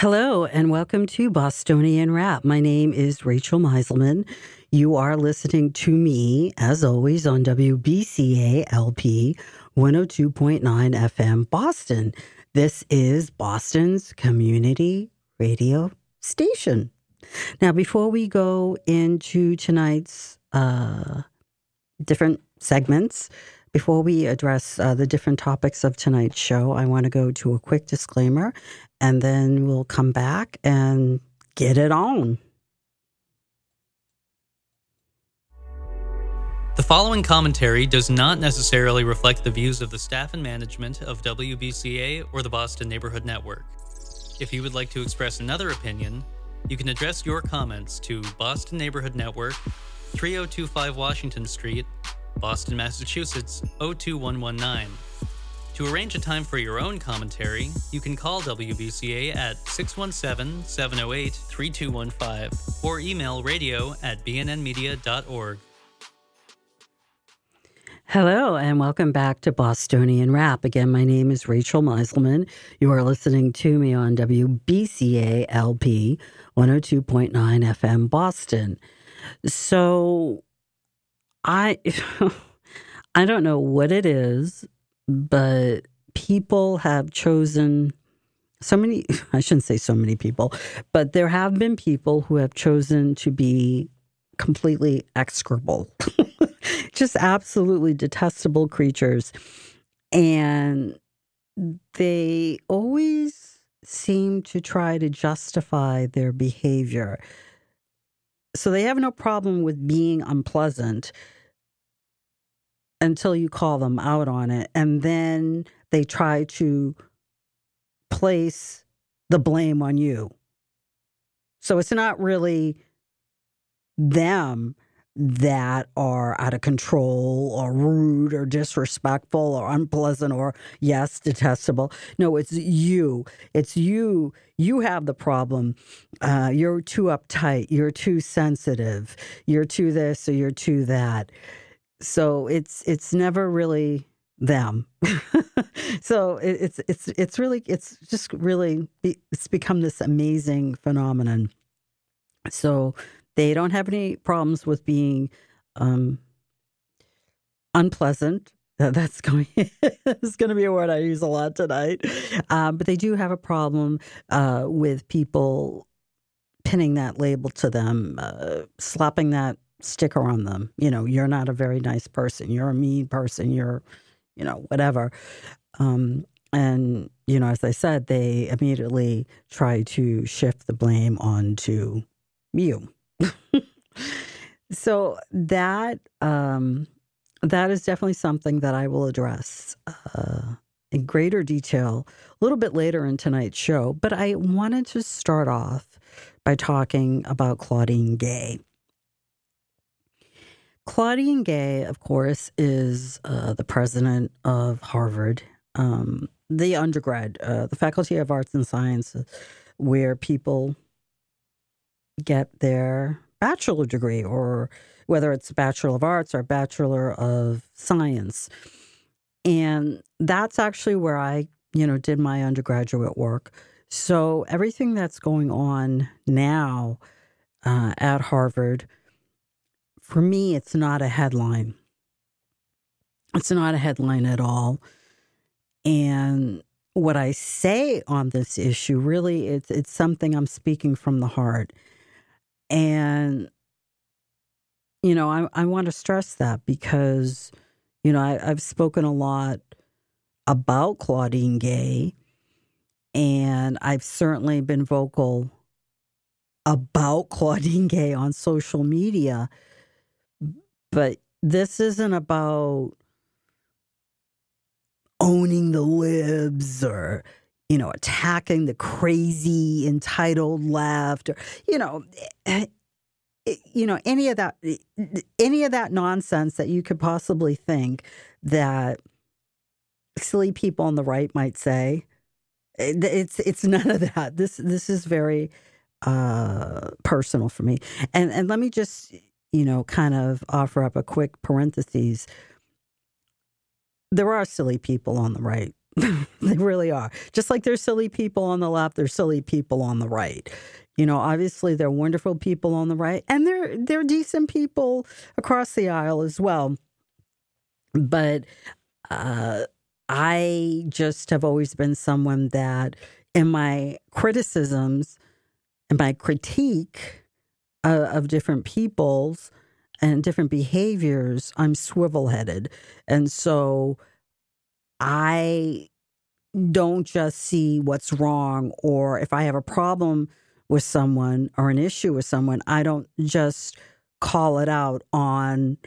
Hello, and welcome to Bostonian Rap. My name is Rachel Miselman. You are listening to me, as always, on WBCA LP 102.9 FM Boston. This is Boston's community radio station. Now, before we go into tonight's uh, different segments, before we address uh, the different topics of tonight's show, I want to go to a quick disclaimer and then we'll come back and get it on. The following commentary does not necessarily reflect the views of the staff and management of WBCA or the Boston Neighborhood Network. If you would like to express another opinion, you can address your comments to Boston Neighborhood Network, 3025 Washington Street, Boston, Massachusetts 02119. To arrange a time for your own commentary, you can call WBCA at 617 708 3215 or email radio at bnnmedia.org. Hello, and welcome back to Bostonian Rap. Again, my name is Rachel Miselman. You are listening to me on WBCA LP 102.9 FM Boston. So, I I don't know what it is, but people have chosen so many I shouldn't say so many people, but there have been people who have chosen to be completely execrable. Just absolutely detestable creatures. And they always seem to try to justify their behavior. So they have no problem with being unpleasant until you call them out on it. And then they try to place the blame on you. So it's not really them that are out of control or rude or disrespectful or unpleasant or yes detestable. No it's you. It's you. You have the problem. Uh, you're too uptight. You're too sensitive. You're too this or you're too that so it's it's never really them so it, it's it's it's really it's just really it's become this amazing phenomenon so they don't have any problems with being um, unpleasant. That's going. it's going to be a word I use a lot tonight. Um, but they do have a problem uh, with people pinning that label to them, uh, slapping that sticker on them. You know, you're not a very nice person. You're a mean person. You're, you know, whatever. Um, and you know, as I said, they immediately try to shift the blame onto you. so that um, that is definitely something that I will address uh, in greater detail a little bit later in tonight's show. But I wanted to start off by talking about Claudine Gay. Claudine Gay, of course, is uh, the president of Harvard, um, the undergrad, uh, the Faculty of Arts and Sciences, where people get their bachelor degree or whether it's a Bachelor of Arts or Bachelor of Science. And that's actually where I, you know, did my undergraduate work. So everything that's going on now uh, at Harvard, for me, it's not a headline. It's not a headline at all. And what I say on this issue, really, it's it's something I'm speaking from the heart. And, you know, I, I want to stress that because, you know, I, I've spoken a lot about Claudine Gay, and I've certainly been vocal about Claudine Gay on social media. But this isn't about owning the libs or you know, attacking the crazy entitled left, or you know, eh, eh, you know any of that, eh, any of that nonsense that you could possibly think that silly people on the right might say. It's it's none of that. This this is very uh, personal for me, and and let me just you know kind of offer up a quick parentheses. There are silly people on the right they really are. Just like there's silly people on the left, there's silly people on the right. You know, obviously they're wonderful people on the right, and they're they're decent people across the aisle as well. But uh, I just have always been someone that, in my criticisms and my critique uh, of different people's and different behaviors, I'm swivel headed, and so I don't just see what's wrong, or if I have a problem with someone or an issue with someone, I don't just call it out on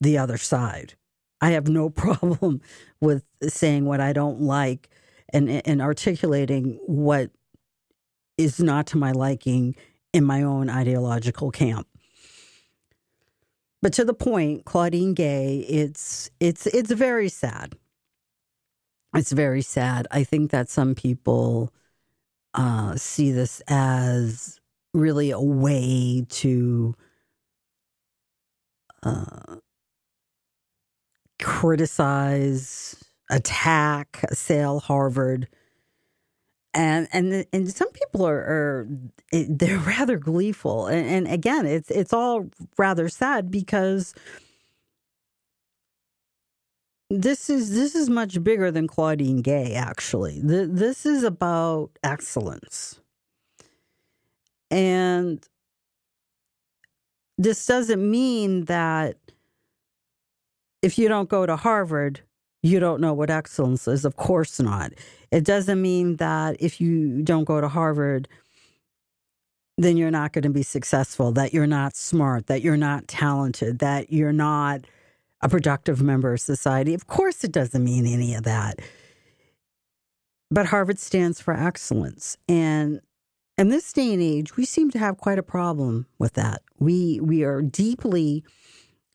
the other side. I have no problem with saying what I don't like and, and articulating what is not to my liking in my own ideological camp. But to the point, Claudine Gay, it's it's it's very sad. It's very sad. I think that some people uh, see this as really a way to uh, criticize, attack, assail Harvard. And and and some people are, are eh, they're rather gleeful, and, and again, it's it's all rather sad because this is this is much bigger than Claudine Gay. Actually, this is about excellence, and this doesn't mean that if you don't go to Harvard, you don't know what excellence is. Of course not. It doesn't mean that if you don't go to Harvard, then you're not going to be successful, that you're not smart, that you're not talented, that you're not a productive member of society. Of course, it doesn't mean any of that. But Harvard stands for excellence. And in this day and age, we seem to have quite a problem with that. We, we are deeply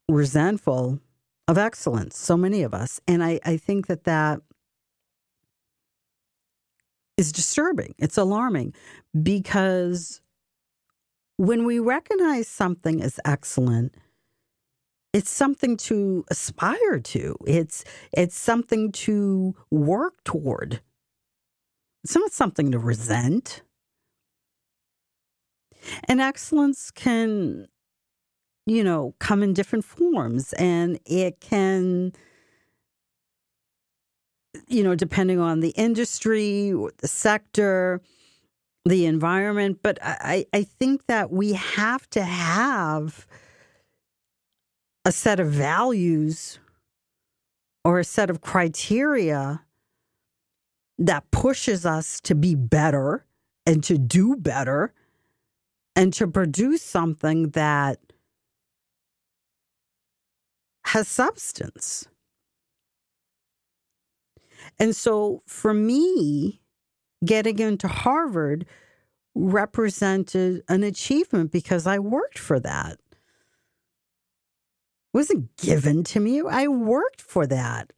resentful of excellence, so many of us. And I, I think that that is disturbing. It's alarming because when we recognize something as excellent, it's something to aspire to. It's it's something to work toward. It's not something to resent. And excellence can you know, come in different forms and it can you know, depending on the industry, the sector, the environment. But I, I think that we have to have a set of values or a set of criteria that pushes us to be better and to do better and to produce something that has substance. And so for me, getting into Harvard represented an achievement because I worked for that. It wasn't given to me. I worked for that.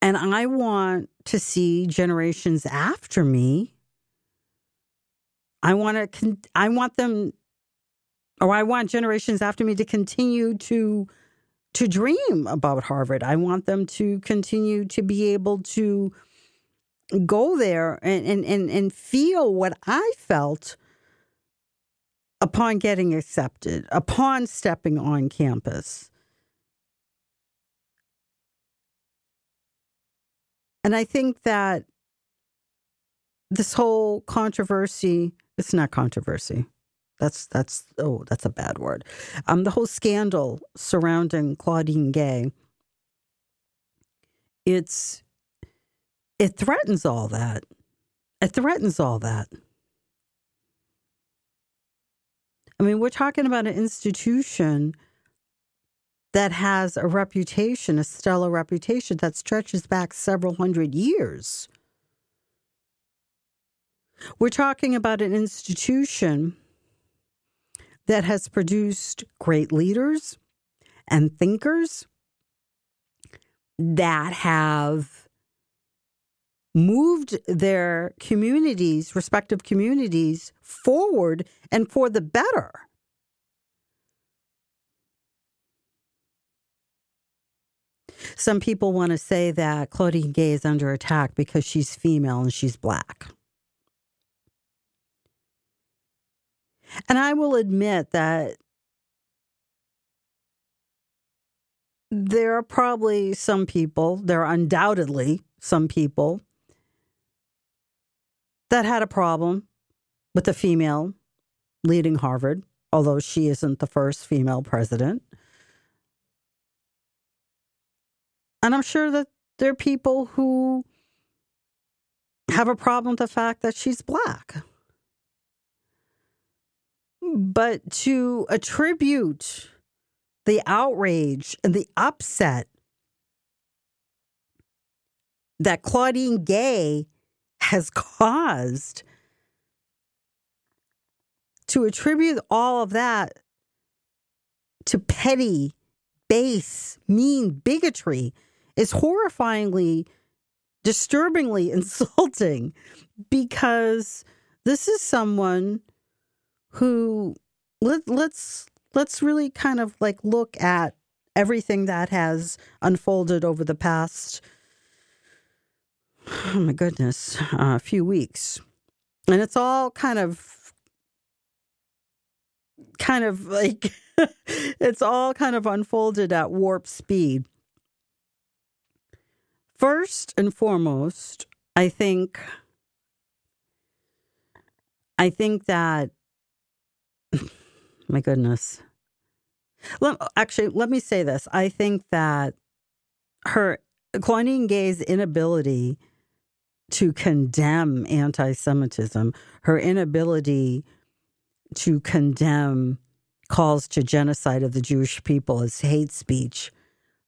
And I want to see generations after me. I want to I want them or I want generations after me to continue to to dream about Harvard. I want them to continue to be able to go there and, and, and, and feel what I felt upon getting accepted, upon stepping on campus. And I think that this whole controversy, it's not controversy. That's that's oh that's a bad word. Um, the whole scandal surrounding Claudine Gay. It's it threatens all that. It threatens all that. I mean, we're talking about an institution that has a reputation, a stellar reputation that stretches back several hundred years. We're talking about an institution that has produced great leaders and thinkers that have moved their communities, respective communities, forward and for the better. Some people want to say that Claudine Gay is under attack because she's female and she's black. And I will admit that there are probably some people, there are undoubtedly some people that had a problem with a female leading Harvard, although she isn't the first female president. And I'm sure that there are people who have a problem with the fact that she's black. But to attribute the outrage and the upset that Claudine Gay has caused, to attribute all of that to petty, base, mean bigotry is horrifyingly, disturbingly insulting because this is someone who let, let's let's really kind of like look at everything that has unfolded over the past oh my goodness a uh, few weeks. And it's all kind of kind of like it's all kind of unfolded at warp speed. First and foremost i think i think that my goodness. Let, actually, let me say this. I think that her Claudine Gay's inability to condemn anti-Semitism, her inability to condemn calls to genocide of the Jewish people as hate speech,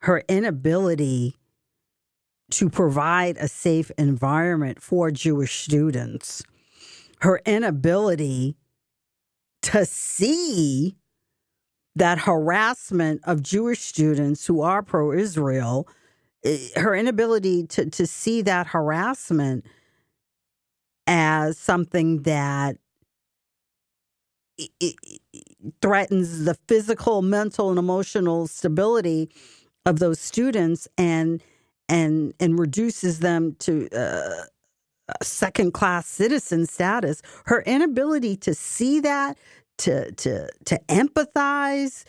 her inability to provide a safe environment for Jewish students, her inability to see that harassment of Jewish students who are pro Israel, eh, her inability to, to see that harassment as something that threatens the physical, mental, and emotional stability of those students and and and reduces them to uh, second class citizen status, her inability to see that, to to to empathize,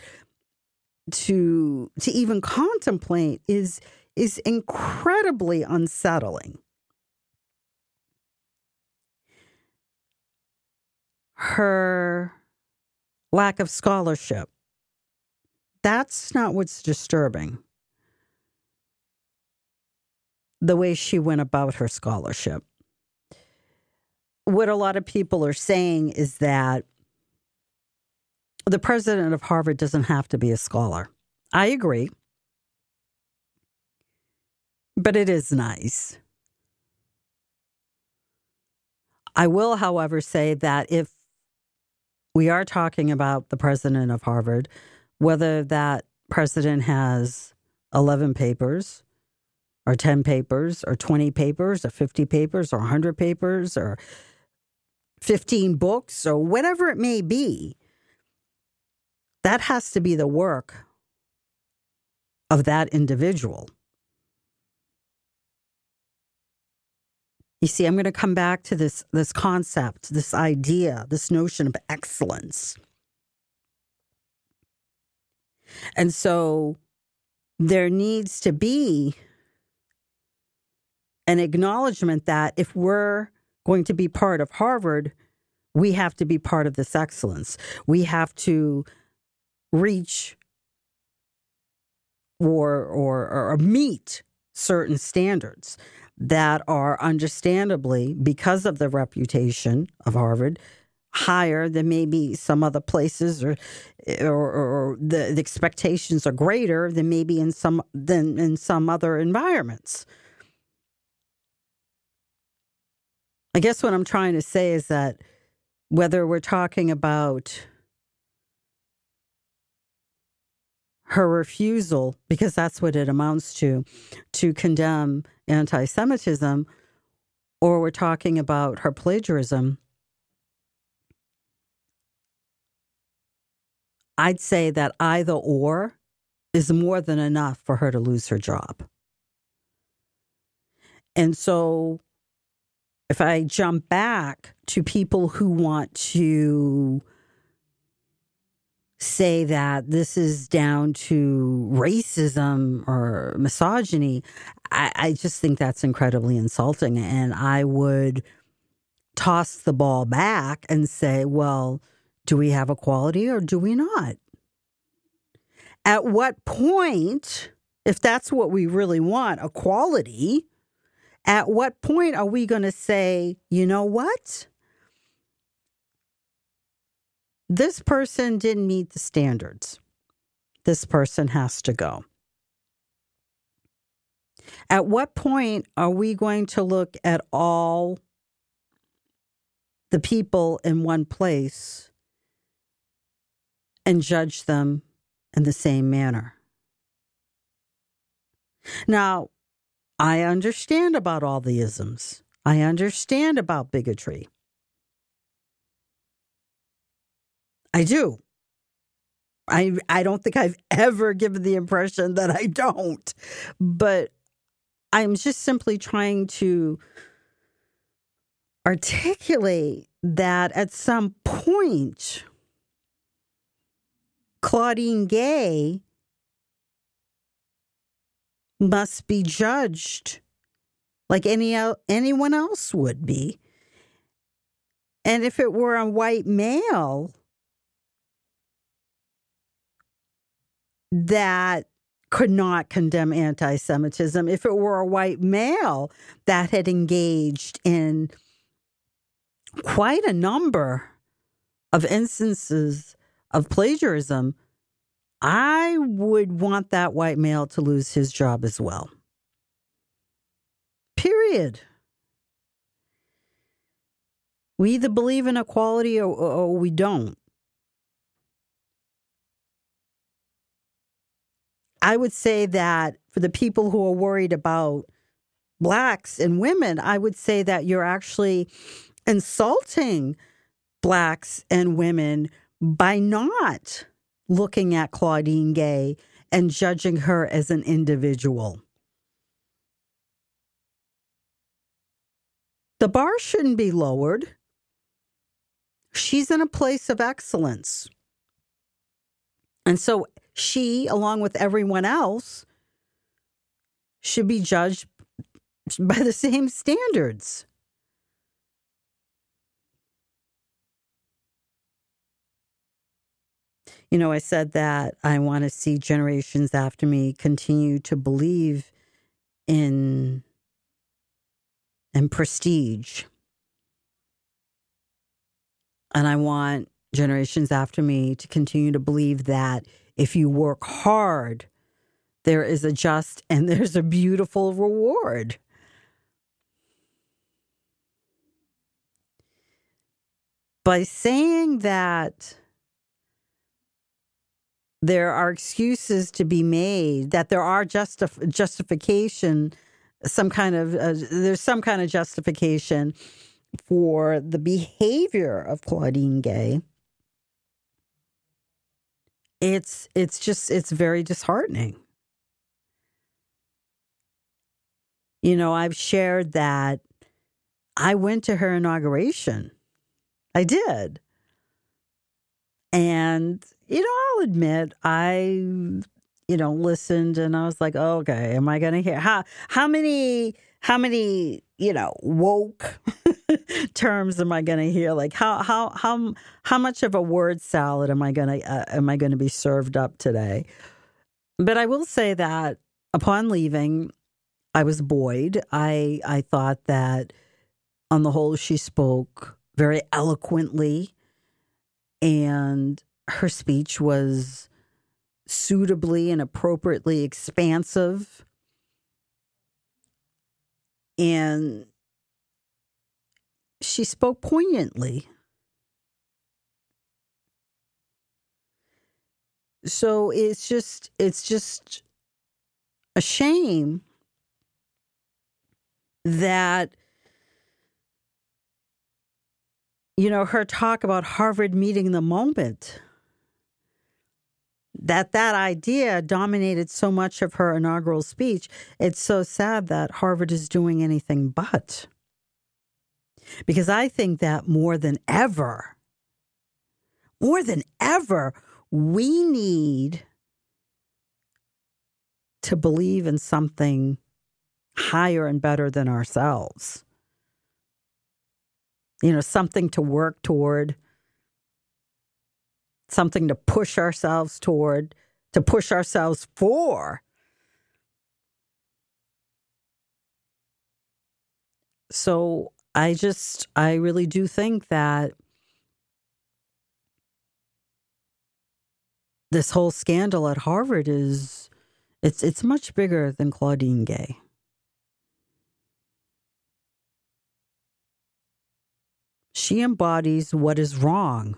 to to even contemplate is is incredibly unsettling. Her lack of scholarship. That's not what's disturbing. The way she went about her scholarship what a lot of people are saying is that the president of Harvard doesn't have to be a scholar. I agree. But it is nice. I will, however, say that if we are talking about the president of Harvard, whether that president has 11 papers or 10 papers or 20 papers or 50 papers or 100 papers or 15 books or whatever it may be, that has to be the work of that individual. You see, I'm going to come back to this, this concept, this idea, this notion of excellence. And so there needs to be an acknowledgement that if we're going to be part of Harvard, we have to be part of this excellence. We have to reach or, or, or meet certain standards that are understandably, because of the reputation of Harvard, higher than maybe some other places or or, or the, the, expectations are greater than maybe in some than in some other environments. I guess what I'm trying to say is that whether we're talking about her refusal, because that's what it amounts to, to condemn anti Semitism, or we're talking about her plagiarism, I'd say that either or is more than enough for her to lose her job. And so if I jump back to people who want to say that this is down to racism or misogyny, I, I, just think that's incredibly insulting. And I would toss the ball back and say, well, do we have equality or do we not? At what point, if that's what we really want, equality, at what point are we going to say, you know what? This person didn't meet the standards. This person has to go. At what point are we going to look at all the people in one place and judge them in the same manner. Now, I understand about all the isms. I understand about bigotry. I do. I I don't think I've ever given the impression that I don't. But I'm just simply trying to articulate that at some point, Claudine Gay must be judged like any anyone else would be. And if it were a white male that could not condemn anti Semitism, if it were a white male that had engaged in quite a number of instances of plagiarism, I would want that white male to lose his job as well. Period. We either believe in equality or, or we don't. I would say that for the people who are worried about blacks and women, I would say that you're actually insulting blacks and women by not looking at Claudine Gay and judging her as an individual. The bar shouldn't be lowered. She's in a place of excellence. And so she, along with everyone else, should be judged by the same standards. you know, I said that I want to see generations after me continue to believe in in prestige. And I want generations after me to continue to believe that if you work hard, there is a just and there's a beautiful reward. By saying that there are excuses to be made that there are justif- justification some kind of uh, there's some kind of justification for the behavior of Claudine Gay it's it's just it's very disheartening. You know i've shared that i went to her inauguration. I did. And you know, I'll admit I you know listened and I was like, oh, okay, am I going to hear how how many how many you know woke terms am I going to hear? Like how how how how much of a word salad am I going to uh, am I going to be served up today? But I will say that upon leaving, I was buoyed. I I thought that on the whole she spoke very eloquently and her speech was suitably and appropriately expansive. And she spoke poignantly. So it's just it's just a shame that you know her talk about Harvard meeting the moment that that idea dominated so much of her inaugural speech. It's so sad that Harvard is doing anything but. Because I think that more than ever, more than ever, we need to believe in something higher and better than ourselves. You know, something to work toward, something to push ourselves toward, to push ourselves for. So I just, I really do think that this whole scandal at Harvard is it's it's much bigger than Claudine Gay. She embodies what is wrong.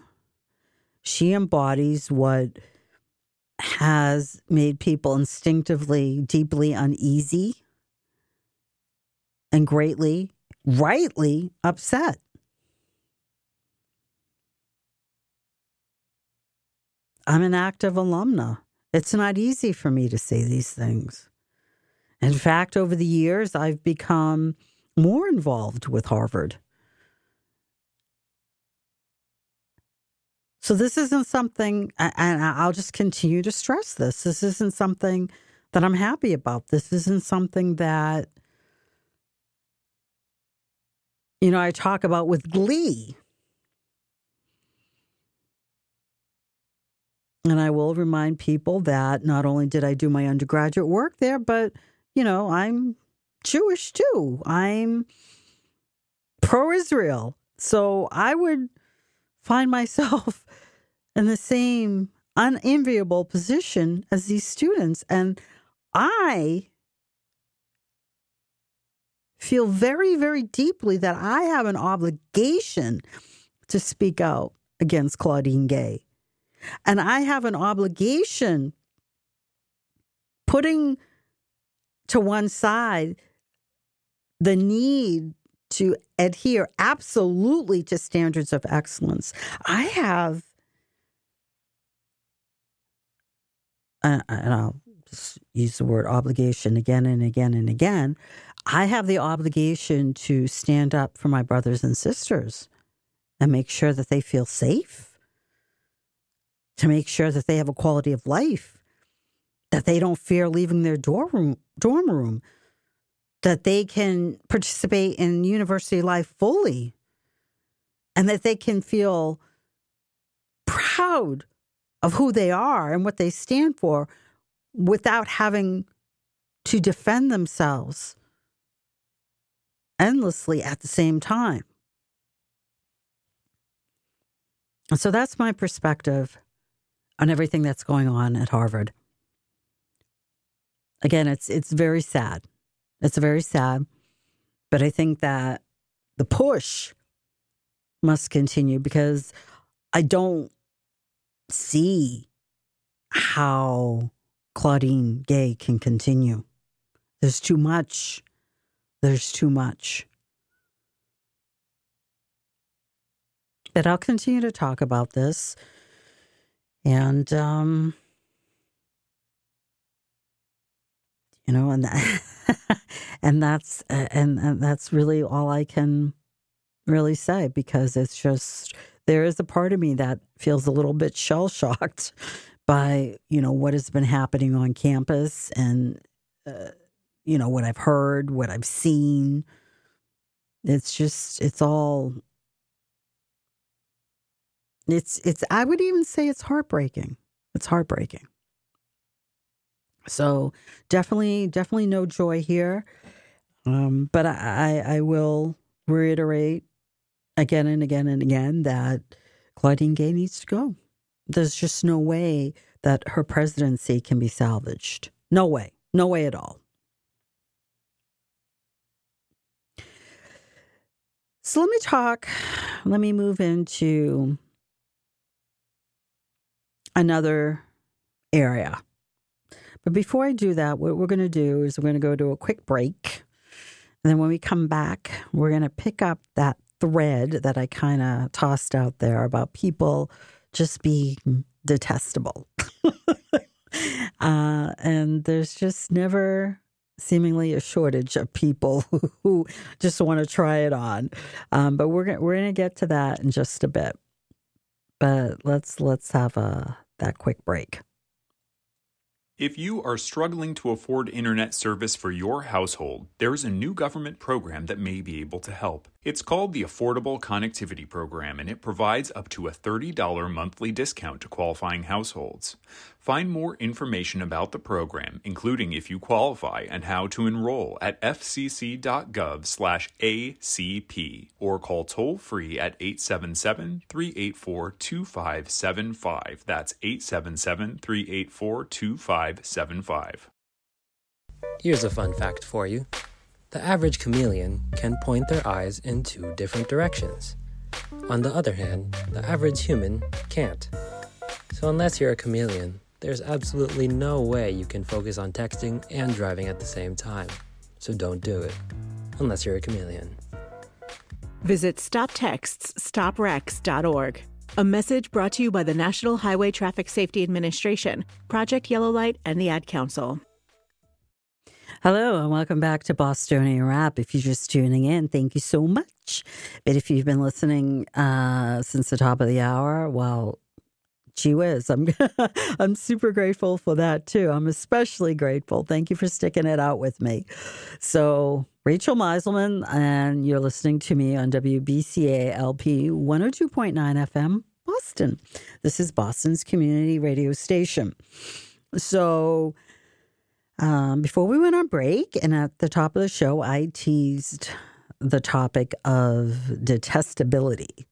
She embodies what has made people instinctively deeply uneasy and greatly, rightly upset. I'm an active alumna. It's not easy for me to say these things. In fact, over the years, I've become more involved with Harvard. So, this isn't something, and I'll just continue to stress this. This isn't something that I'm happy about. This isn't something that, you know, I talk about with glee. And I will remind people that not only did I do my undergraduate work there, but, you know, I'm Jewish too. I'm pro Israel. So I would find myself in the same unenviable position as these students. And I feel very, very deeply that I have an obligation to speak out against Claudine Gay. And I have an obligation putting to one side the need to adhere absolutely to standards of excellence. I have, and I'll use the word obligation again and again and again. I have the obligation to stand up for my brothers and sisters and make sure that they feel safe to make sure that they have a quality of life, that they don't fear leaving their dorm room, dorm room, that they can participate in university life fully, and that they can feel proud of who they are and what they stand for without having to defend themselves endlessly at the same time. so that's my perspective on everything that's going on at Harvard. Again, it's it's very sad. It's very sad, but I think that the push must continue because I don't see how Claudine Gay can continue. There's too much. There's too much. But I'll continue to talk about this and um, you know, and that, and that's and, and that's really all I can really say because it's just there is a part of me that feels a little bit shell shocked by you know what has been happening on campus and uh, you know what I've heard, what I've seen. It's just it's all it's it's I would even say it's heartbreaking. It's heartbreaking. So definitely, definitely no joy here. Um, but I, I will reiterate again and again and again that Claudine Gay needs to go. There's just no way that her presidency can be salvaged. No way. No way at all. So let me talk, let me move into another area. But before I do that, what we're going to do is we're going to go to a quick break. And then when we come back, we're going to pick up that thread that I kind of tossed out there about people just being detestable. uh, and there's just never seemingly a shortage of people who, just want to try it on. Um, but we're gonna, we're going to get to that in just a bit. But let's let's have a that quick break. If you are struggling to afford internet service for your household, there is a new government program that may be able to help. It's called the Affordable Connectivity Program, and it provides up to a $30 monthly discount to qualifying households. Find more information about the program, including if you qualify and how to enroll at fcc.gov/acp or call toll-free at 877-384-2575. That's 877-384-2575. Here's a fun fact for you. The average chameleon can point their eyes in two different directions. On the other hand, the average human can't. So, unless you're a chameleon, there's absolutely no way you can focus on texting and driving at the same time. So, don't do it. Unless you're a chameleon. Visit StopTextsStopWrecks.org. A message brought to you by the National Highway Traffic Safety Administration, Project Yellow Light, and the Ad Council. Hello and welcome back to Bostonian Rap. If you're just tuning in, thank you so much. But if you've been listening uh, since the top of the hour, well, gee whiz, I'm I'm super grateful for that too. I'm especially grateful. Thank you for sticking it out with me. So Rachel Miselman, and you're listening to me on WBCA LP 102.9 FM, Boston. This is Boston's community radio station. So um, before we went on break, and at the top of the show, I teased the topic of detestability.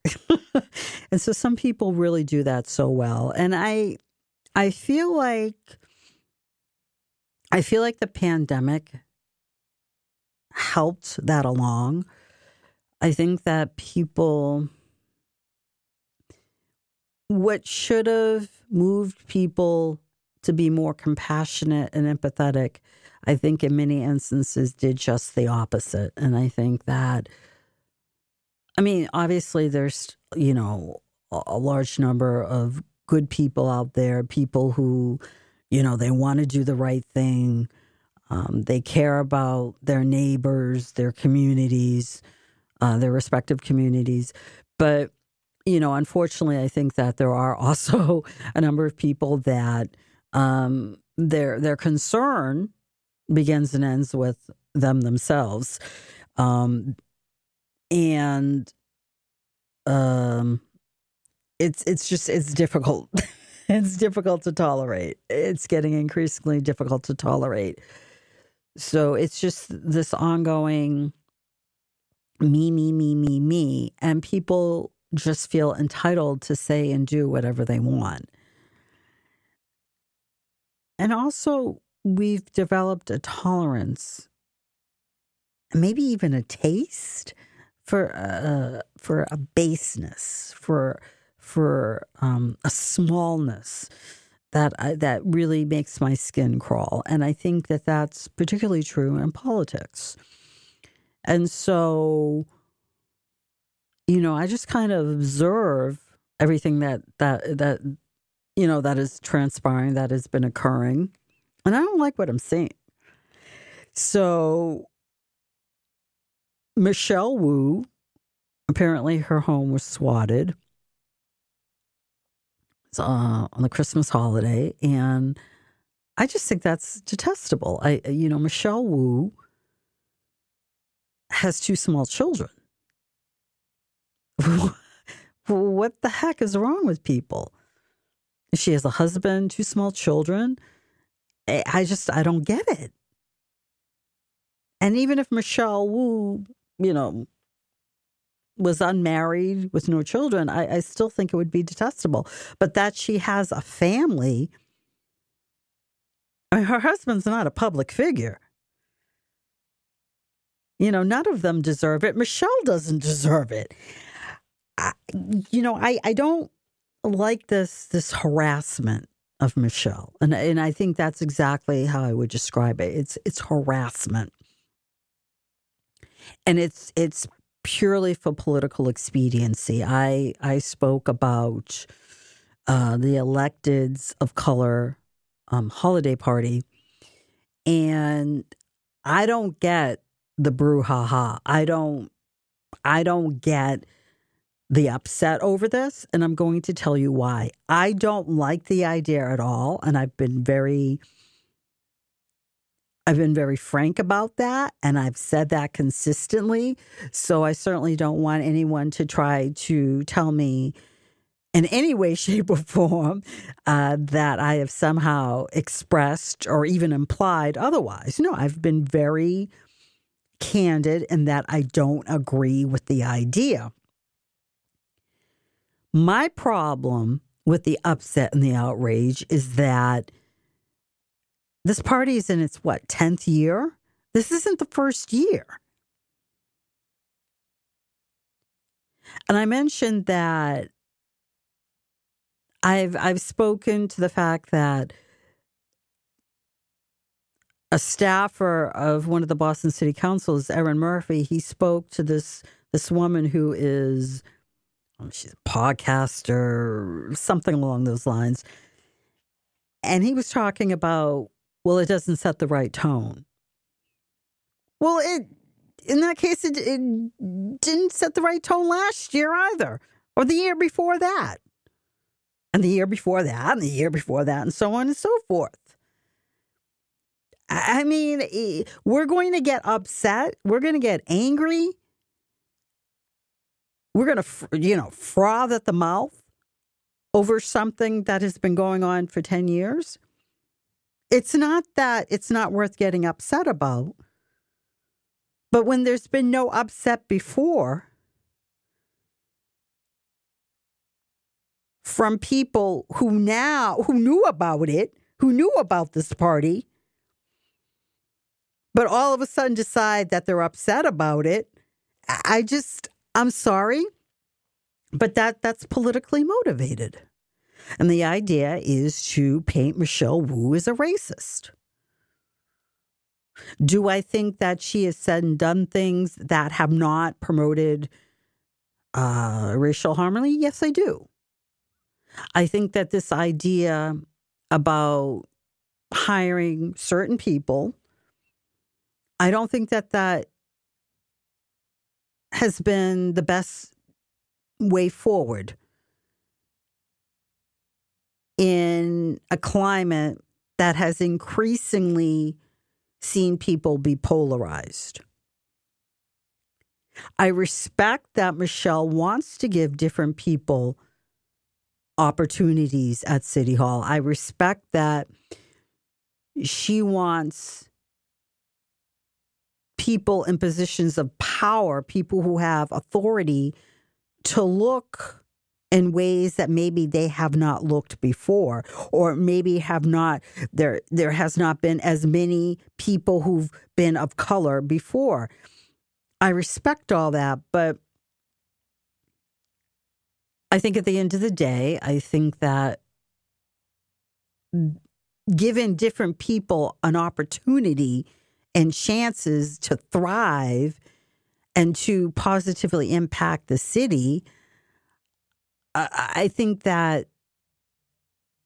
and so some people really do that so well. And I I feel like I feel like the pandemic helped that along. I think that people what should have moved people to be more compassionate and empathetic, I think in many instances did just the opposite. And I think that, I mean, obviously there's, you know, a large number of good people out there, people who, you know, they want to do the right thing. Um, they care about their neighbors, their communities, uh, their respective communities. But, you know, unfortunately, I think that there are also a number of people that um, their their concern begins and ends with them themselves, um, and um, it's it's just it's difficult. it's difficult to tolerate. It's getting increasingly difficult to tolerate. So it's just this ongoing me, me, me, me, me, and people just feel entitled to say and do whatever they want. And also, we've developed a tolerance, maybe even a taste for uh, for a baseness, for for um, a smallness that I, that really makes my skin crawl, and I think that that's particularly true in politics. And so, you know, I just kind of observe everything that that that you know, that is transpiring, that has been occurring. And I don't like what I'm seeing. So, Michelle Wu, apparently her home was swatted uh, on the Christmas holiday. And I just think that's detestable. I, you know, Michelle Wu has two small children. what the heck is wrong with people? She has a husband, two small children. I just, I don't get it. And even if Michelle Wu, you know, was unmarried with no children, I, I still think it would be detestable. But that she has a family, I mean, her husband's not a public figure. You know, none of them deserve it. Michelle doesn't deserve it. I, you know, I, I don't like this this harassment of Michelle. And and I think that's exactly how I would describe it. It's it's harassment. And it's it's purely for political expediency. I I spoke about uh, the electeds of color um, holiday party. And I don't get the brouhaha. I don't I don't get the upset over this, and I'm going to tell you why. I don't like the idea at all, and I've been very I've been very frank about that, and I've said that consistently. So I certainly don't want anyone to try to tell me in any way, shape, or form uh, that I have somehow expressed or even implied otherwise. No, I've been very candid in that I don't agree with the idea. My problem with the upset and the outrage is that this party is in its what, 10th year? This isn't the first year. And I mentioned that I've I've spoken to the fact that a staffer of one of the Boston City Councils, Erin Murphy, he spoke to this this woman who is Um, she's a podcaster, something along those lines. And he was talking about, well, it doesn't set the right tone. Well, it in that case, it, it didn't set the right tone last year either, or the year before that, and the year before that, and the year before that, and so on and so forth. I mean, eh, we're going to get upset. We're going to get angry. We're going to, you know, froth at the mouth over something that has been going on for 10 years. It's not that it's not worth getting upset about. But when there's been no upset before from people who now, who knew about it, who knew about this party, but all of a sudden decide that they're upset about it. I just, I'm sorry, but that that's politically motivated. And the idea is to paint Michelle Wu as a racist. Do I think that she has said and done things that have not promoted uh, racial harmony? Yes, I do. I think that this idea about hiring certain people I don't think that that has been the best way forward in a climate that has increasingly seen people be polarized. I respect that Michelle wants to give different people opportunities at City Hall. I respect that she wants people in positions of power, people who have authority, to look in ways that maybe they have not looked before or maybe have not there there has not been as many people who've been of color before. I respect all that but i think at the end of the day i think that giving different people an opportunity and chances to thrive and to positively impact the city, I think that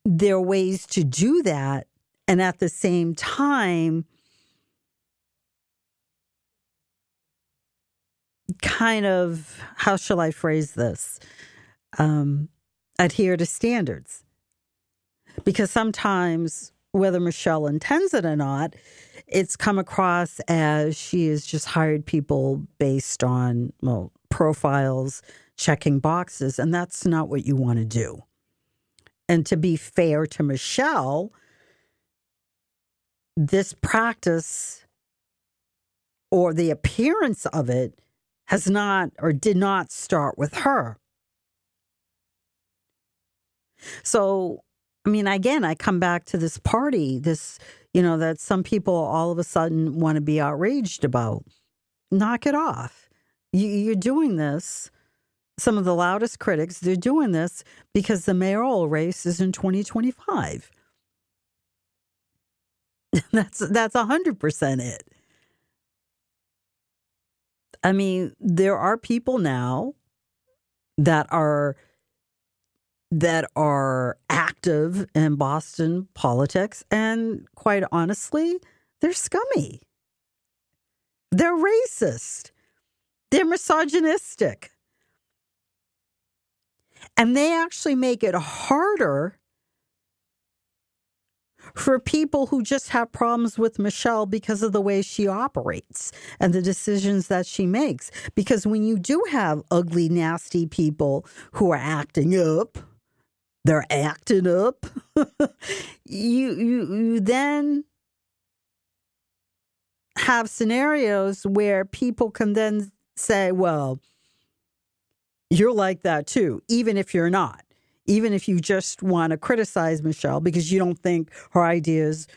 there are ways to do that. And at the same time, kind of, how shall I phrase this? Um, adhere to standards. Because sometimes, whether Michelle intends it or not, it's come across as she has just hired people based on well profiles checking boxes and that's not what you want to do. And to be fair to michelle this practice or the appearance of it has not or did not start with her. So i mean again i come back to this party this you know, that some people all of a sudden want to be outraged about. Knock it off. You, are doing this. Some of the loudest critics, they're doing this because the mayoral race is in 2025. that's that's 100% it. I mean, there are people now that are that are active in Boston politics. And quite honestly, they're scummy. They're racist. They're misogynistic. And they actually make it harder for people who just have problems with Michelle because of the way she operates and the decisions that she makes. Because when you do have ugly, nasty people who are acting up, they're acting up, you, you, you then have scenarios where people can then say, well, you're like that too, even if you're not. Even if you just want to criticize Michelle because you don't think her ideas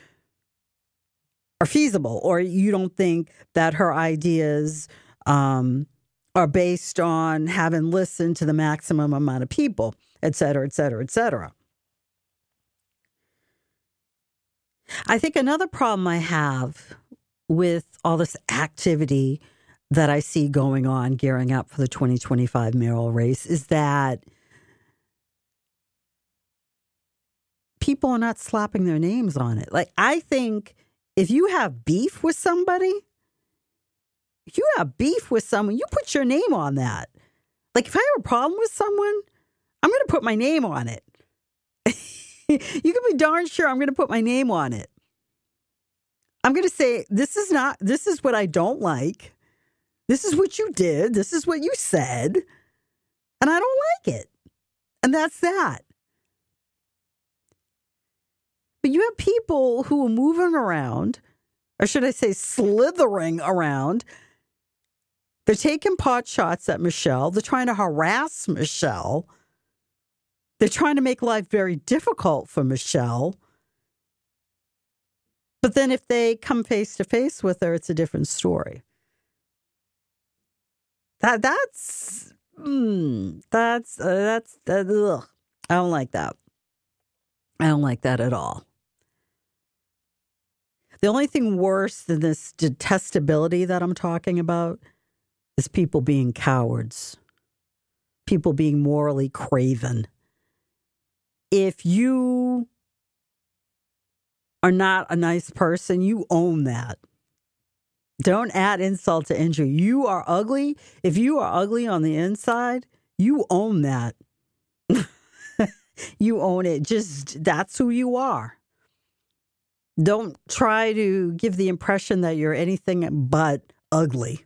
are feasible or you don't think that her ideas um, are based on having listened to the maximum amount of people, et cetera, et cetera, et cetera. I think another problem I have with all this activity that I see going on gearing up for the 2025 mayoral race is that people are not slapping their names on it. Like, I think if you have beef with somebody, if you have beef with someone, you put your name on that. Like, if I have a problem with someone, I'm going to put my name on it. you can be darn sure I'm going to put my name on it. I'm going to say, this is not, this is what I don't like. This is what you did. This is what you said. And I don't like it. And that's that. But you have people who are moving around, or should I say, slithering around. They're taking pot shots at Michelle. They're trying to harass Michelle. They're trying to make life very difficult for Michelle. But then if they come face to face with her, it's a different story. That that's mm, that's uh, that's uh, I don't like that. I don't like that at all. The only thing worse than this detestability that I'm talking about is people being cowards, people being morally craven. If you are not a nice person, you own that. Don't add insult to injury. You are ugly. If you are ugly on the inside, you own that. you own it. Just that's who you are. Don't try to give the impression that you're anything but ugly.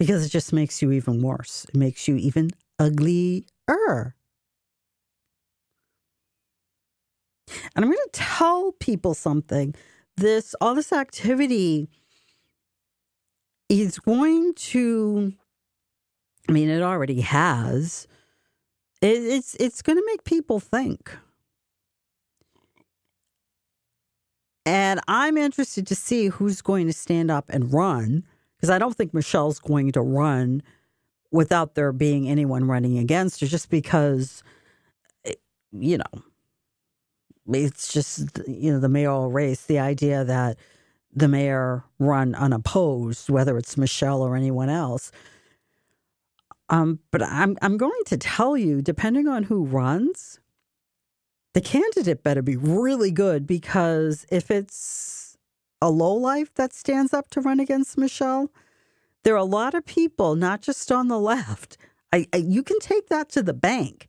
Because it just makes you even worse. It makes you even uglier. And I'm going to tell people something. This all this activity is going to I mean it already has. It, it's it's going to make people think. And I'm interested to see who's going to stand up and run because I don't think Michelle's going to run without there being anyone running against her just because, eh, you know, it's just, you know, the mayoral race, the idea that the mayor run unopposed, whether it's Michelle or anyone else. Um, but I'm I'm going to tell you, depending on who runs, the candidate better be really good because if it's a low life that stands up to run against Michelle, there are a lot of people, not just on the left. I, I you can take that to the bank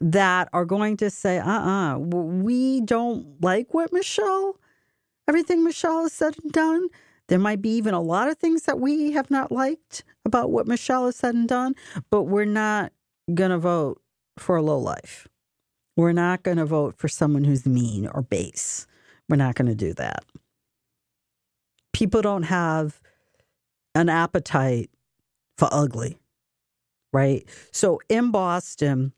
that are going to say, uh uh-uh, uh, we don't like what Michelle, everything Michelle has said and done. There might be even a lot of things that we have not liked about what Michelle has said and done, but we're not going to vote for a low life. We're not going to vote for someone who's mean or base. We're not going to do that. People don't have an appetite for ugly, right? So in Boston,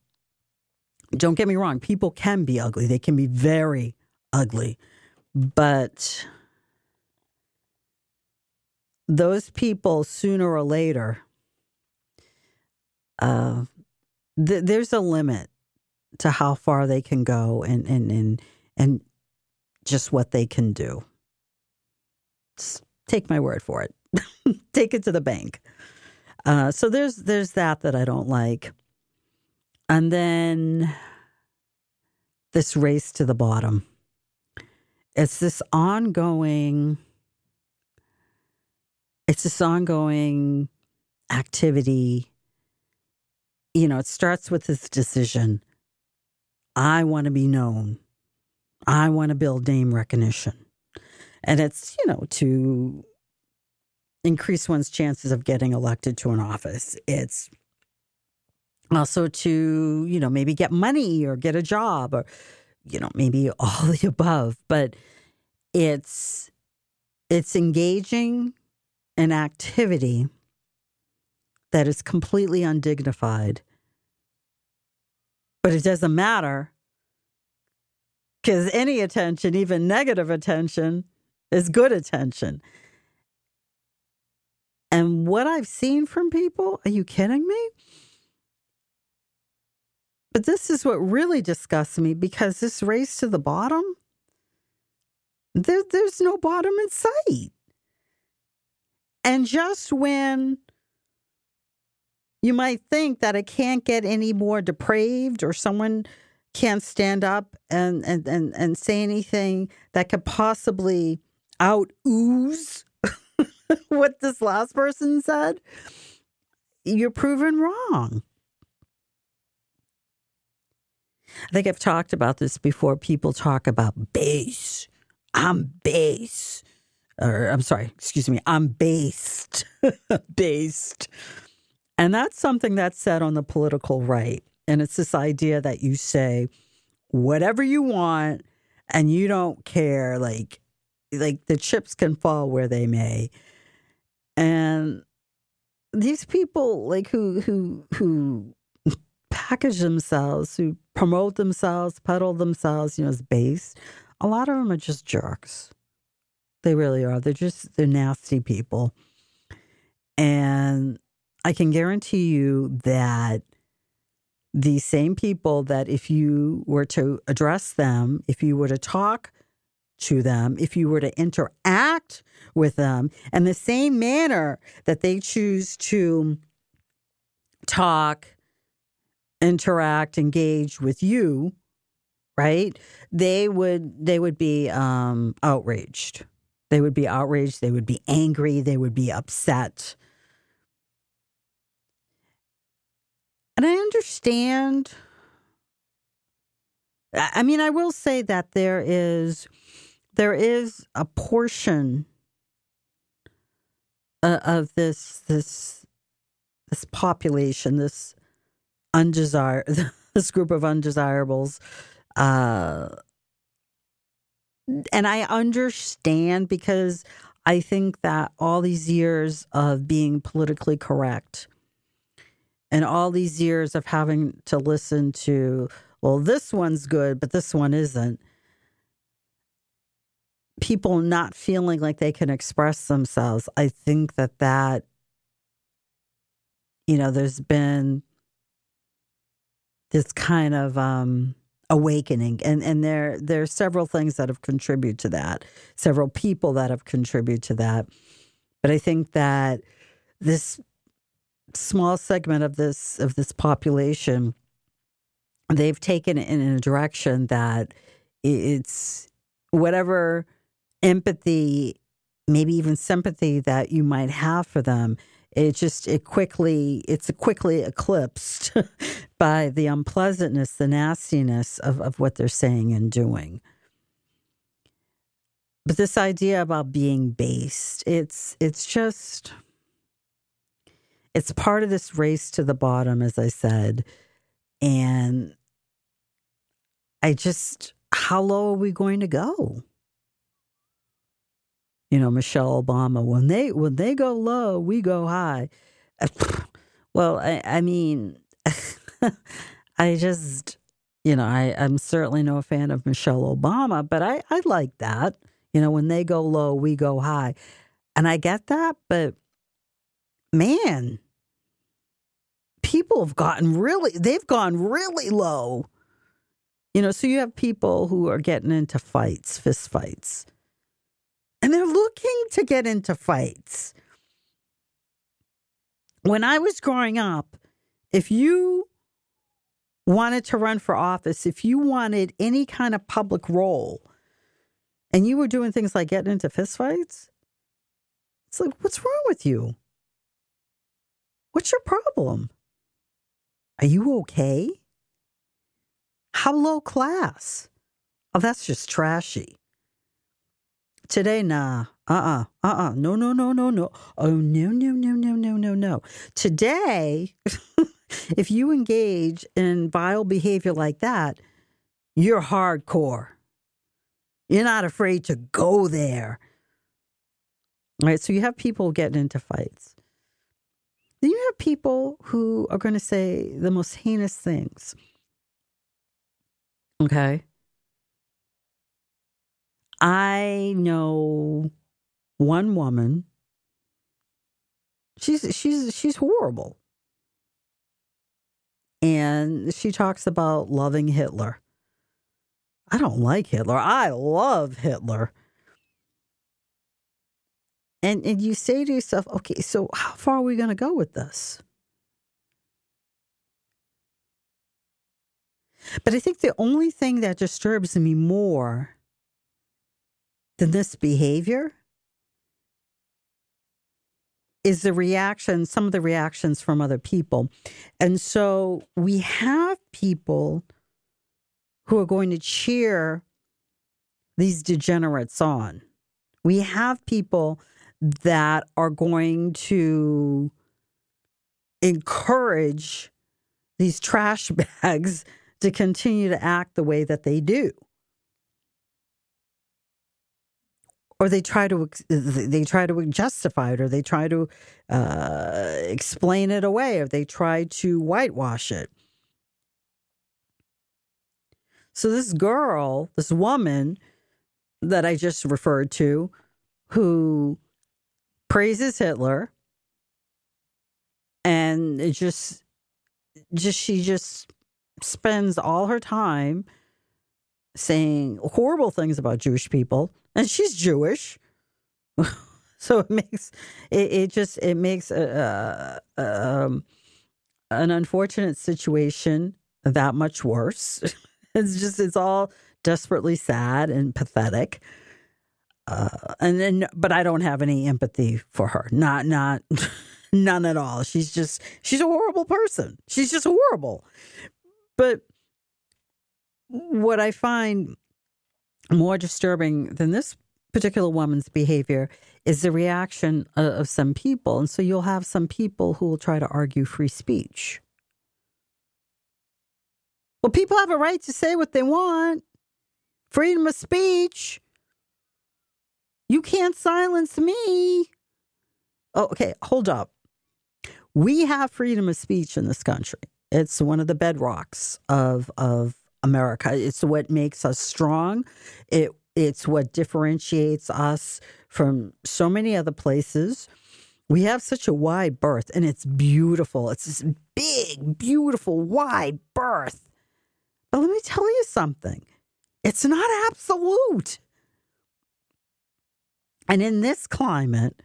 don't get me wrong, people can be ugly. They can be very ugly. But those people, sooner or later, uh, th- there's a limit to how far they can go and and and and just what they can do. Just take my word for it. take it to the bank. Uh, so there's there's that that I don't like. And then this race to the bottom. It's this ongoing it's this ongoing activity. You know, it starts with this decision. I want to be known. I want to build name recognition. And it's, you know, to increase one's chances of getting elected to an office. It's also to, you know, maybe get money or get a job or, you know, maybe all the above. But it's it's engaging an activity that is completely undignified. But it doesn't matter because any attention, even negative attention, is good attention. And what I've seen from people, are you kidding me? But this is what really disgusts me because this race to the bottom, there, there's no bottom in sight. And just when you might think that it can't get any more depraved or someone can't stand up and, and, and, and say anything that could possibly out ooze what this last person said, you're proven wrong. I think I've talked about this before. People talk about base. I'm base. Or I'm sorry, excuse me, I'm based. based. And that's something that's said on the political right. And it's this idea that you say whatever you want and you don't care like like the chips can fall where they may. And these people like who who who package themselves, who promote themselves, peddle themselves, you know, as base, a lot of them are just jerks. They really are. They're just they're nasty people. And I can guarantee you that the same people that if you were to address them, if you were to talk to them, if you were to interact with them, and the same manner that they choose to talk, interact, engage with you, right? They would they would be um, outraged. They would be outraged. They would be angry. They would be upset. And I understand. I mean, I will say that there is there is a portion uh, of this this this population, this undesir this group of undesirables, uh, and I understand because I think that all these years of being politically correct and all these years of having to listen to, well, this one's good, but this one isn't, people not feeling like they can express themselves, I think that that, you know, there's been this kind of, um, awakening. And and there there are several things that have contributed to that several people that have contributed to that. But i think that this small segment of this of this population they've taken it in a direction that it's whatever empathy maybe even sympathy that you might have for them it just it quickly it's quickly eclipsed by the unpleasantness the nastiness of, of what they're saying and doing. But this idea about being based it's it's just it's part of this race to the bottom as i said. And i just how low are we going to go? You know Michelle Obama when they when they go low we go high. Well I, I mean I just you know I I'm certainly no fan of Michelle Obama but I I like that. You know when they go low we go high. And I get that but man people have gotten really they've gone really low. You know so you have people who are getting into fights fist fights. And they're looking to get into fights. When I was growing up, if you wanted to run for office, if you wanted any kind of public role, and you were doing things like getting into fistfights, it's like, what's wrong with you? What's your problem? Are you okay? How low class? Oh, that's just trashy. Today, nah. Uh uh-uh, uh. Uh uh. No, no, no, no, no. Oh, no, no, no, no, no, no, no. Today, if you engage in vile behavior like that, you're hardcore. You're not afraid to go there. All right. So you have people getting into fights. Then you have people who are going to say the most heinous things. Okay. I know one woman. She's she's she's horrible. And she talks about loving Hitler. I don't like Hitler. I love Hitler. And and you say to yourself, okay, so how far are we going to go with this? But I think the only thing that disturbs me more than this behavior is the reaction, some of the reactions from other people. And so we have people who are going to cheer these degenerates on. We have people that are going to encourage these trash bags to continue to act the way that they do. Or they try to they try to justify it, or they try to uh, explain it away, or they try to whitewash it. So this girl, this woman that I just referred to, who praises Hitler and it just just she just spends all her time saying horrible things about Jewish people and she's Jewish so it makes it, it just it makes a, a, um, an unfortunate situation that much worse it's just it's all desperately sad and pathetic uh, and then but I don't have any empathy for her. Not not none at all. She's just she's a horrible person. She's just horrible. But what I find more disturbing than this particular woman's behavior is the reaction of, some people. And so you'll have some people who will try to argue free speech. Well, people have a right to say what they want. Freedom of speech. You can't silence me. Oh, okay, hold up. We have freedom of speech in this country. It's one of the bedrocks of of America. It's what makes us strong. It it's what differentiates us from so many other places. We have such a wide berth and it's beautiful. It's this big, beautiful, wide berth. But let me tell you something. It's not absolute. And in this climate,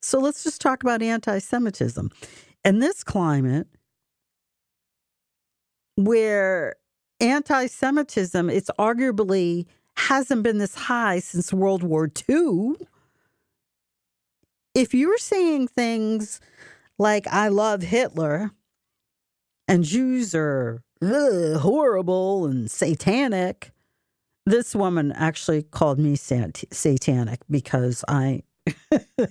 so let's just talk about anti Semitism. In this climate, where anti Semitism, it's arguably hasn't been this high since World War II. If you're saying things like, I love Hitler and Jews are ugh, horrible and satanic, this woman actually called me sat- satanic because I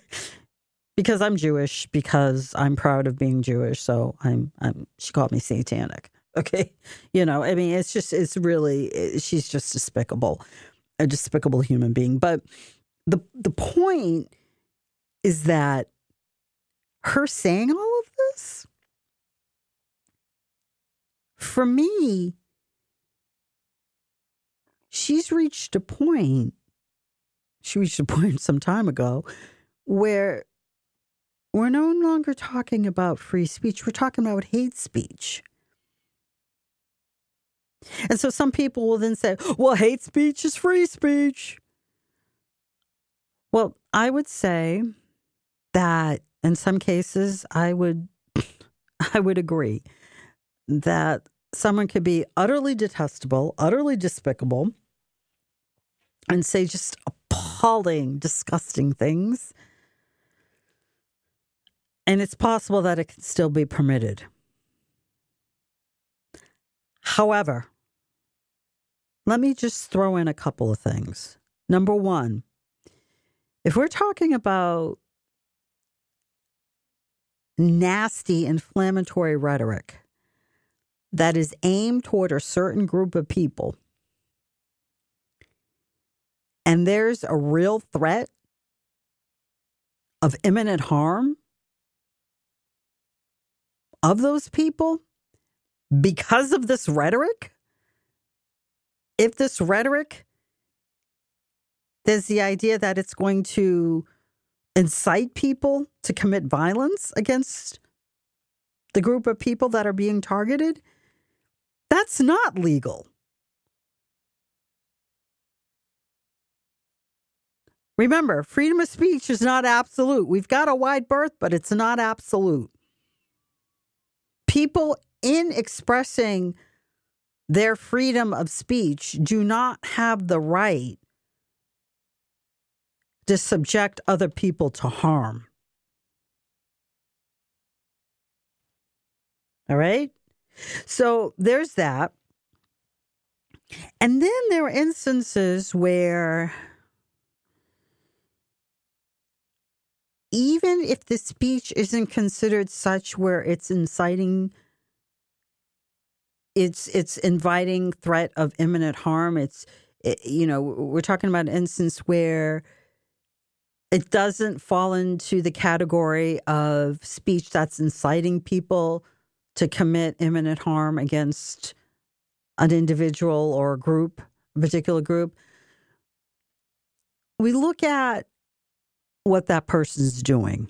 because I'm Jewish because I'm proud of being Jewish so I'm I'm she called me satanic okay you know I mean it's just it's really it, she's just despicable a despicable human being but the the point is that her saying all of this for me she's reached a point, she reached a point some time ago where we're no longer talking about free speech, we're talking about hate speech. And so some people will then say, well, hate speech is free speech. Well, I would say that in some cases I would I would agree that someone could be utterly detestable, utterly despicable, and say just appalling, disgusting things. And it's possible that it can still be permitted. However, let me just throw in a couple of things. Number one, if we're talking about nasty, inflammatory rhetoric that is aimed toward a certain group of people, and there's a real threat of imminent harm of those people because of this rhetoric, if this rhetoric, there's the idea that it's going to incite people to commit violence against the group of people that are being targeted, that's not legal. Remember, freedom of speech is not absolute. We've got a wide berth, but it's not absolute. People in expressing their freedom of speech do not have the right to subject other people to harm. All right? So there's that. And then there are instances where even if the speech isn't considered such where it's inciting it's it's inviting threat of imminent harm. It's it, you know we're talking about an instance where it doesn't fall into the category of speech that's inciting people to commit imminent harm against an individual or a group a particular group. We look at what that person's doing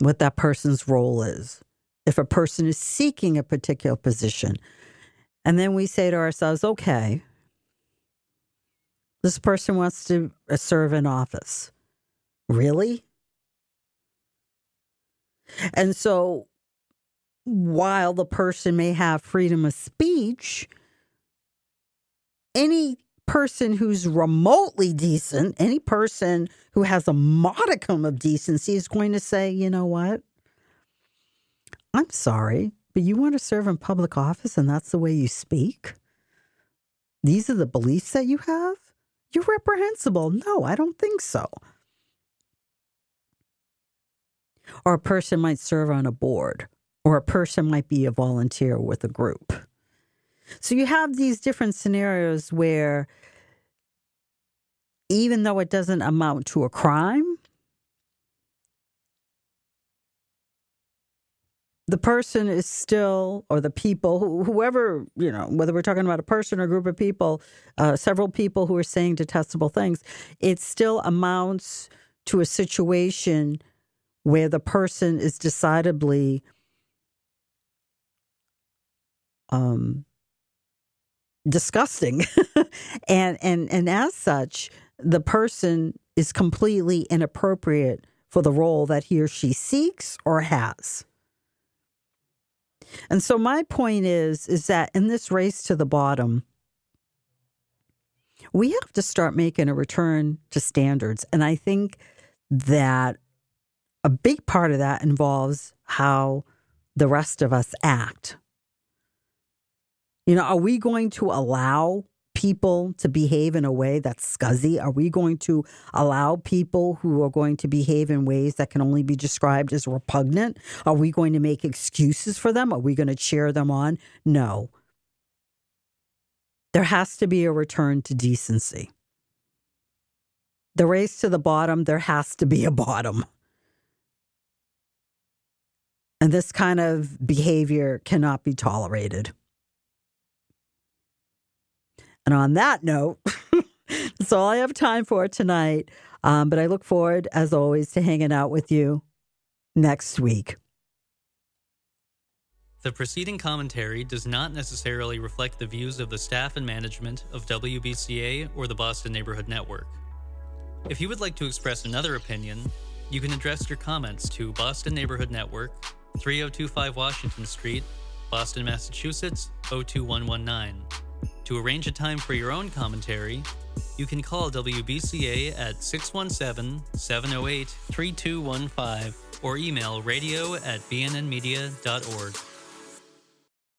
what that person's role is if a person is seeking a particular position. And then we say to ourselves, okay, this person wants to uh, serve in office. Really? And so while the person may have freedom of speech, any person who's remotely decent, any person who has a modicum of decency is going to say, you know what? I'm sorry, but you want to serve in public office and that's the way you speak? These are the beliefs that you have? You're reprehensible. No, I don't think so. Or a person might serve on a board, or a person might be a volunteer with a group. So you have these different scenarios where even though it doesn't amount to a crime, the person is still, or the people, whoever, you know, whether we're talking about a person or a group of people, uh, several people who are saying detestable things, it still amounts to a situation where the person is decidedly um, disgusting. and, and, and as such, the person is completely inappropriate for the role that he or she seeks or has. And so my point is is that in this race to the bottom, we have to start making a return to standards. And I think that a big part of that involves how the rest of us act. You know, are we going to allow people to behave in a way that's scuzzy? Are we going to allow people who are going to behave in ways that can only be described as repugnant? Are we going to make excuses for them? Are we going to cheer them on? No. There has to be a return to decency. The race to the bottom, there has to be a bottom. And this kind of behavior cannot be tolerated. And on that note, that's all I have time for tonight. Um, but I look forward, as always, to hanging out with you next week. The preceding commentary does not necessarily reflect the views of the staff and management of WBCA or the Boston Neighborhood Network. If you would like to express another opinion, you can address your comments to Boston Neighborhood Network, 3025 Washington Street, Boston, Massachusetts 02119. To arrange a time for your own commentary, you can call WBCA at 617 708 3215 or email radio at bnnmedia.org.